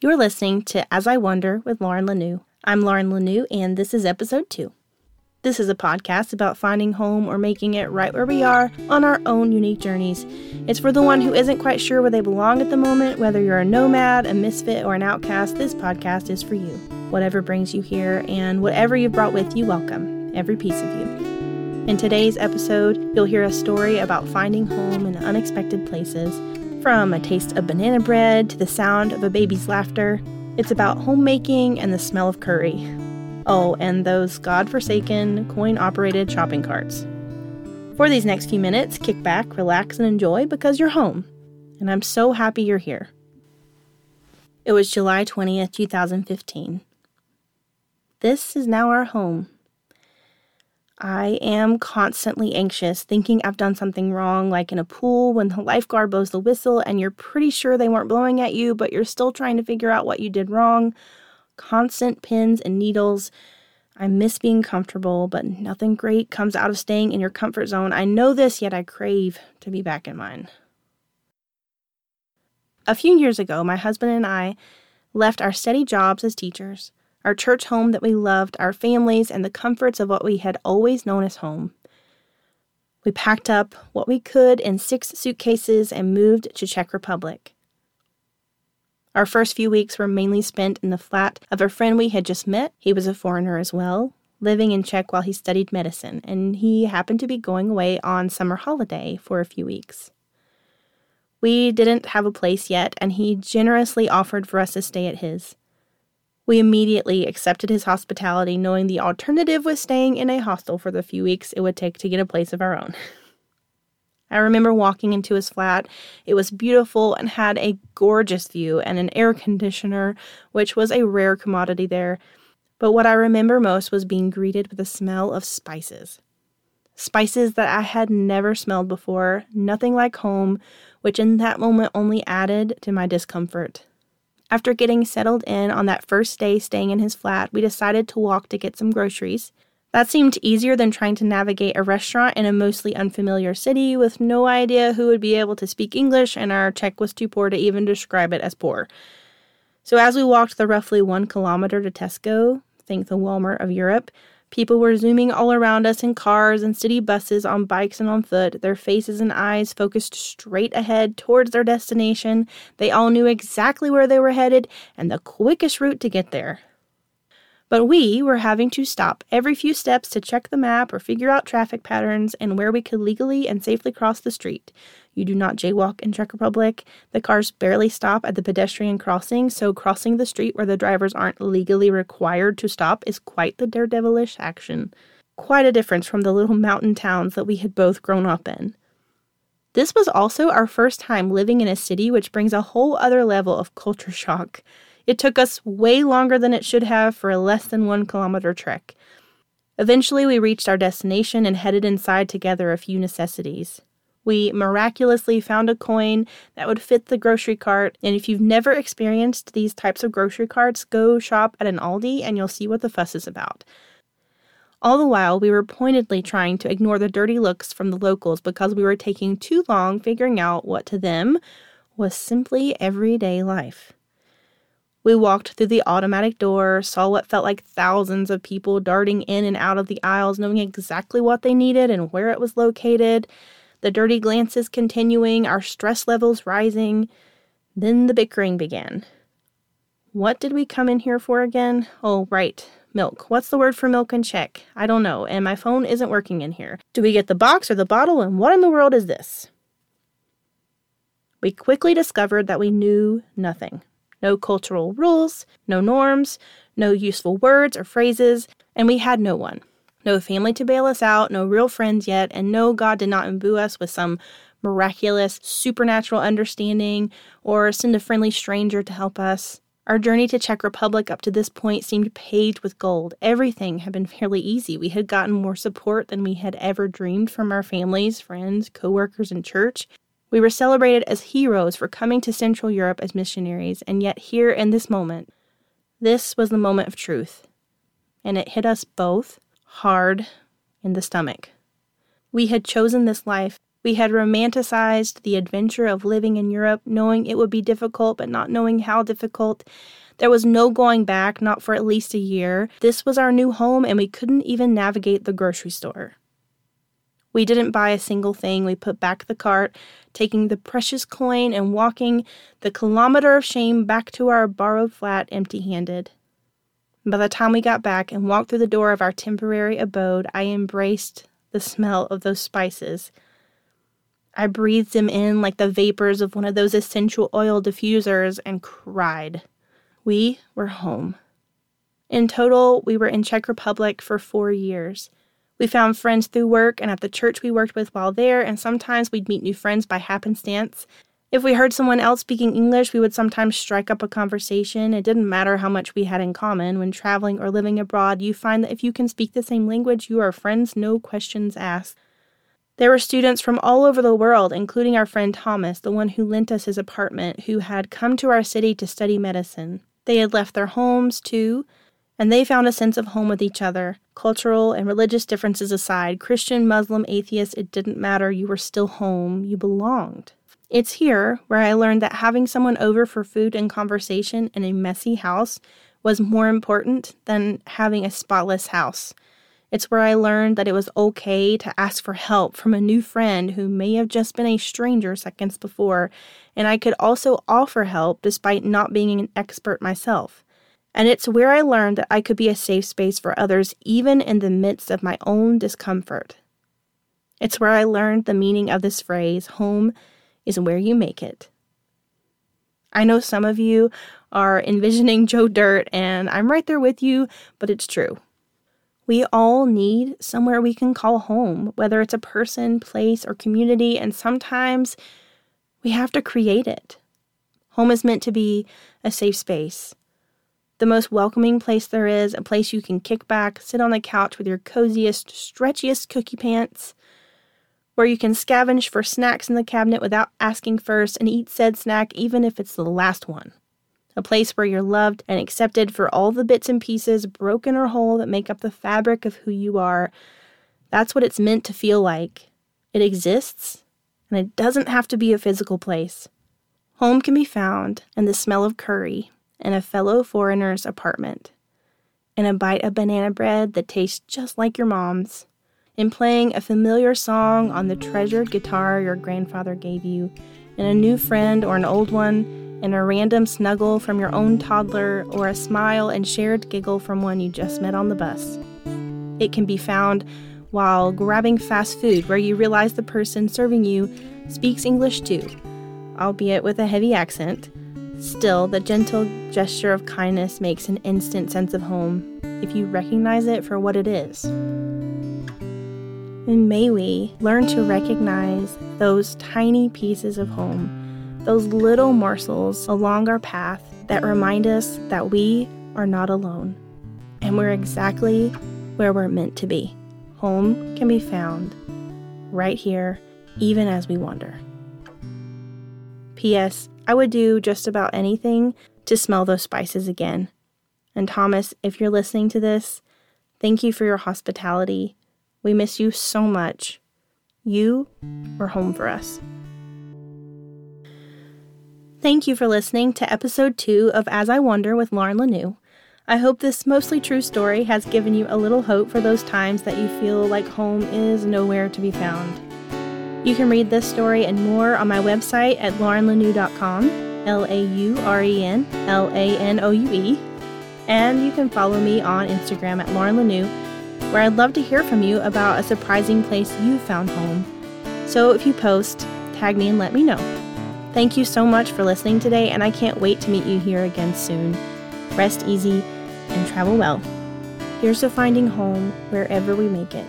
You're listening to As I Wander with Lauren Lanoue. I'm Lauren Lanoue, and this is episode two. This is a podcast about finding home or making it right where we are on our own unique journeys. It's for the one who isn't quite sure where they belong at the moment, whether you're a nomad, a misfit, or an outcast, this podcast is for you. Whatever brings you here and whatever you've brought with you, welcome, every piece of you. In today's episode, you'll hear a story about finding home in unexpected places from a taste of banana bread to the sound of a baby's laughter, it's about homemaking and the smell of curry. Oh, and those god-forsaken, coin-operated shopping carts. For these next few minutes, kick back, relax, and enjoy because you're home. And I'm so happy you're here. It was July 20th, 2015. This is now our home. I am constantly anxious, thinking I've done something wrong, like in a pool when the lifeguard blows the whistle and you're pretty sure they weren't blowing at you, but you're still trying to figure out what you did wrong. Constant pins and needles. I miss being comfortable, but nothing great comes out of staying in your comfort zone. I know this, yet I crave to be back in mine. A few years ago, my husband and I left our steady jobs as teachers our church home that we loved, our families, and the comforts of what we had always known as home. We packed up what we could in six suitcases and moved to Czech Republic. Our first few weeks were mainly spent in the flat of a friend we had just met. He was a foreigner as well, living in Czech while he studied medicine, and he happened to be going away on summer holiday for a few weeks. We didn't have a place yet, and he generously offered for us to stay at his. We immediately accepted his hospitality, knowing the alternative was staying in a hostel for the few weeks it would take to get a place of our own. I remember walking into his flat. It was beautiful and had a gorgeous view and an air conditioner, which was a rare commodity there. But what I remember most was being greeted with the smell of spices. Spices that I had never smelled before, nothing like home, which in that moment only added to my discomfort. After getting settled in on that first day staying in his flat, we decided to walk to get some groceries. That seemed easier than trying to navigate a restaurant in a mostly unfamiliar city with no idea who would be able to speak English, and our Czech was too poor to even describe it as poor. So, as we walked the roughly one kilometer to Tesco, think the Walmart of Europe, People were zooming all around us in cars and city buses, on bikes and on foot, their faces and eyes focused straight ahead towards their destination. They all knew exactly where they were headed and the quickest route to get there. But we were having to stop every few steps to check the map or figure out traffic patterns and where we could legally and safely cross the street. You do not jaywalk in Czech Republic. The cars barely stop at the pedestrian crossing, so crossing the street where the drivers aren't legally required to stop is quite the daredevilish action. Quite a difference from the little mountain towns that we had both grown up in. This was also our first time living in a city, which brings a whole other level of culture shock. It took us way longer than it should have for a less than one kilometer trek. Eventually, we reached our destination and headed inside to gather a few necessities. We miraculously found a coin that would fit the grocery cart, and if you've never experienced these types of grocery carts, go shop at an Aldi and you'll see what the fuss is about. All the while, we were pointedly trying to ignore the dirty looks from the locals because we were taking too long figuring out what to them was simply everyday life. We walked through the automatic door, saw what felt like thousands of people darting in and out of the aisles, knowing exactly what they needed and where it was located. The dirty glances continuing, our stress levels rising. Then the bickering began. What did we come in here for again? Oh, right. Milk. What's the word for milk in Czech? I don't know, and my phone isn't working in here. Do we get the box or the bottle, and what in the world is this? We quickly discovered that we knew nothing no cultural rules, no norms, no useful words or phrases, and we had no one. No family to bail us out, no real friends yet, and no God did not imbue us with some miraculous, supernatural understanding or send a friendly stranger to help us. Our journey to Czech Republic up to this point seemed paved with gold. Everything had been fairly easy. We had gotten more support than we had ever dreamed from our families, friends, coworkers, and church. We were celebrated as heroes for coming to Central Europe as missionaries, and yet here in this moment, this was the moment of truth. And it hit us both hard in the stomach. We had chosen this life We had romanticized the adventure of living in Europe, knowing it would be difficult, but not knowing how difficult. There was no going back, not for at least a year. This was our new home, and we couldn't even navigate the grocery store. We didn't buy a single thing. We put back the cart, taking the precious coin and walking the kilometer of shame back to our borrowed flat empty handed. By the time we got back and walked through the door of our temporary abode, I embraced the smell of those spices. I breathed them in like the vapors of one of those essential oil diffusers and cried. We were home. In total, we were in Czech Republic for four years. We found friends through work and at the church we worked with while there, and sometimes we'd meet new friends by happenstance. If we heard someone else speaking English, we would sometimes strike up a conversation. It didn't matter how much we had in common. When traveling or living abroad, you find that if you can speak the same language, you are friends, no questions asked. There were students from all over the world, including our friend Thomas, the one who lent us his apartment, who had come to our city to study medicine. They had left their homes, too, and they found a sense of home with each other. Cultural and religious differences aside, Christian, Muslim, atheist, it didn't matter. You were still home. You belonged. It's here where I learned that having someone over for food and conversation in a messy house was more important than having a spotless house. It's where I learned that it was okay to ask for help from a new friend who may have just been a stranger seconds before, and I could also offer help despite not being an expert myself. And it's where I learned that I could be a safe space for others even in the midst of my own discomfort. It's where I learned the meaning of this phrase home is where you make it. I know some of you are envisioning Joe Dirt, and I'm right there with you, but it's true. We all need somewhere we can call home, whether it's a person, place, or community, and sometimes we have to create it. Home is meant to be a safe space, the most welcoming place there is, a place you can kick back, sit on the couch with your coziest, stretchiest cookie pants, where you can scavenge for snacks in the cabinet without asking first and eat said snack even if it's the last one a place where you're loved and accepted for all the bits and pieces, broken or whole, that make up the fabric of who you are. That's what it's meant to feel like. It exists, and it doesn't have to be a physical place. Home can be found in the smell of curry in a fellow foreigner's apartment, in a bite of banana bread that tastes just like your mom's, in playing a familiar song on the treasured guitar your grandfather gave you, in a new friend or an old one in a random snuggle from your own toddler, or a smile and shared giggle from one you just met on the bus. It can be found while grabbing fast food, where you realize the person serving you speaks English too, albeit with a heavy accent. Still, the gentle gesture of kindness makes an instant sense of home if you recognize it for what it is. And may we learn to recognize those tiny pieces of home those little morsels along our path that remind us that we are not alone and we're exactly where we're meant to be. Home can be found right here, even as we wander. P.S. I would do just about anything to smell those spices again. And Thomas, if you're listening to this, thank you for your hospitality. We miss you so much. You were home for us. Thank you for listening to episode two of As I Wander with Lauren Lanoue. I hope this mostly true story has given you a little hope for those times that you feel like home is nowhere to be found. You can read this story and more on my website at laurenlanoue.com, L A U R E N L A N O U E, and you can follow me on Instagram at Lauren Lanoue, where I'd love to hear from you about a surprising place you found home. So if you post, tag me and let me know. Thank you so much for listening today, and I can't wait to meet you here again soon. Rest easy and travel well. Here's to finding home wherever we make it.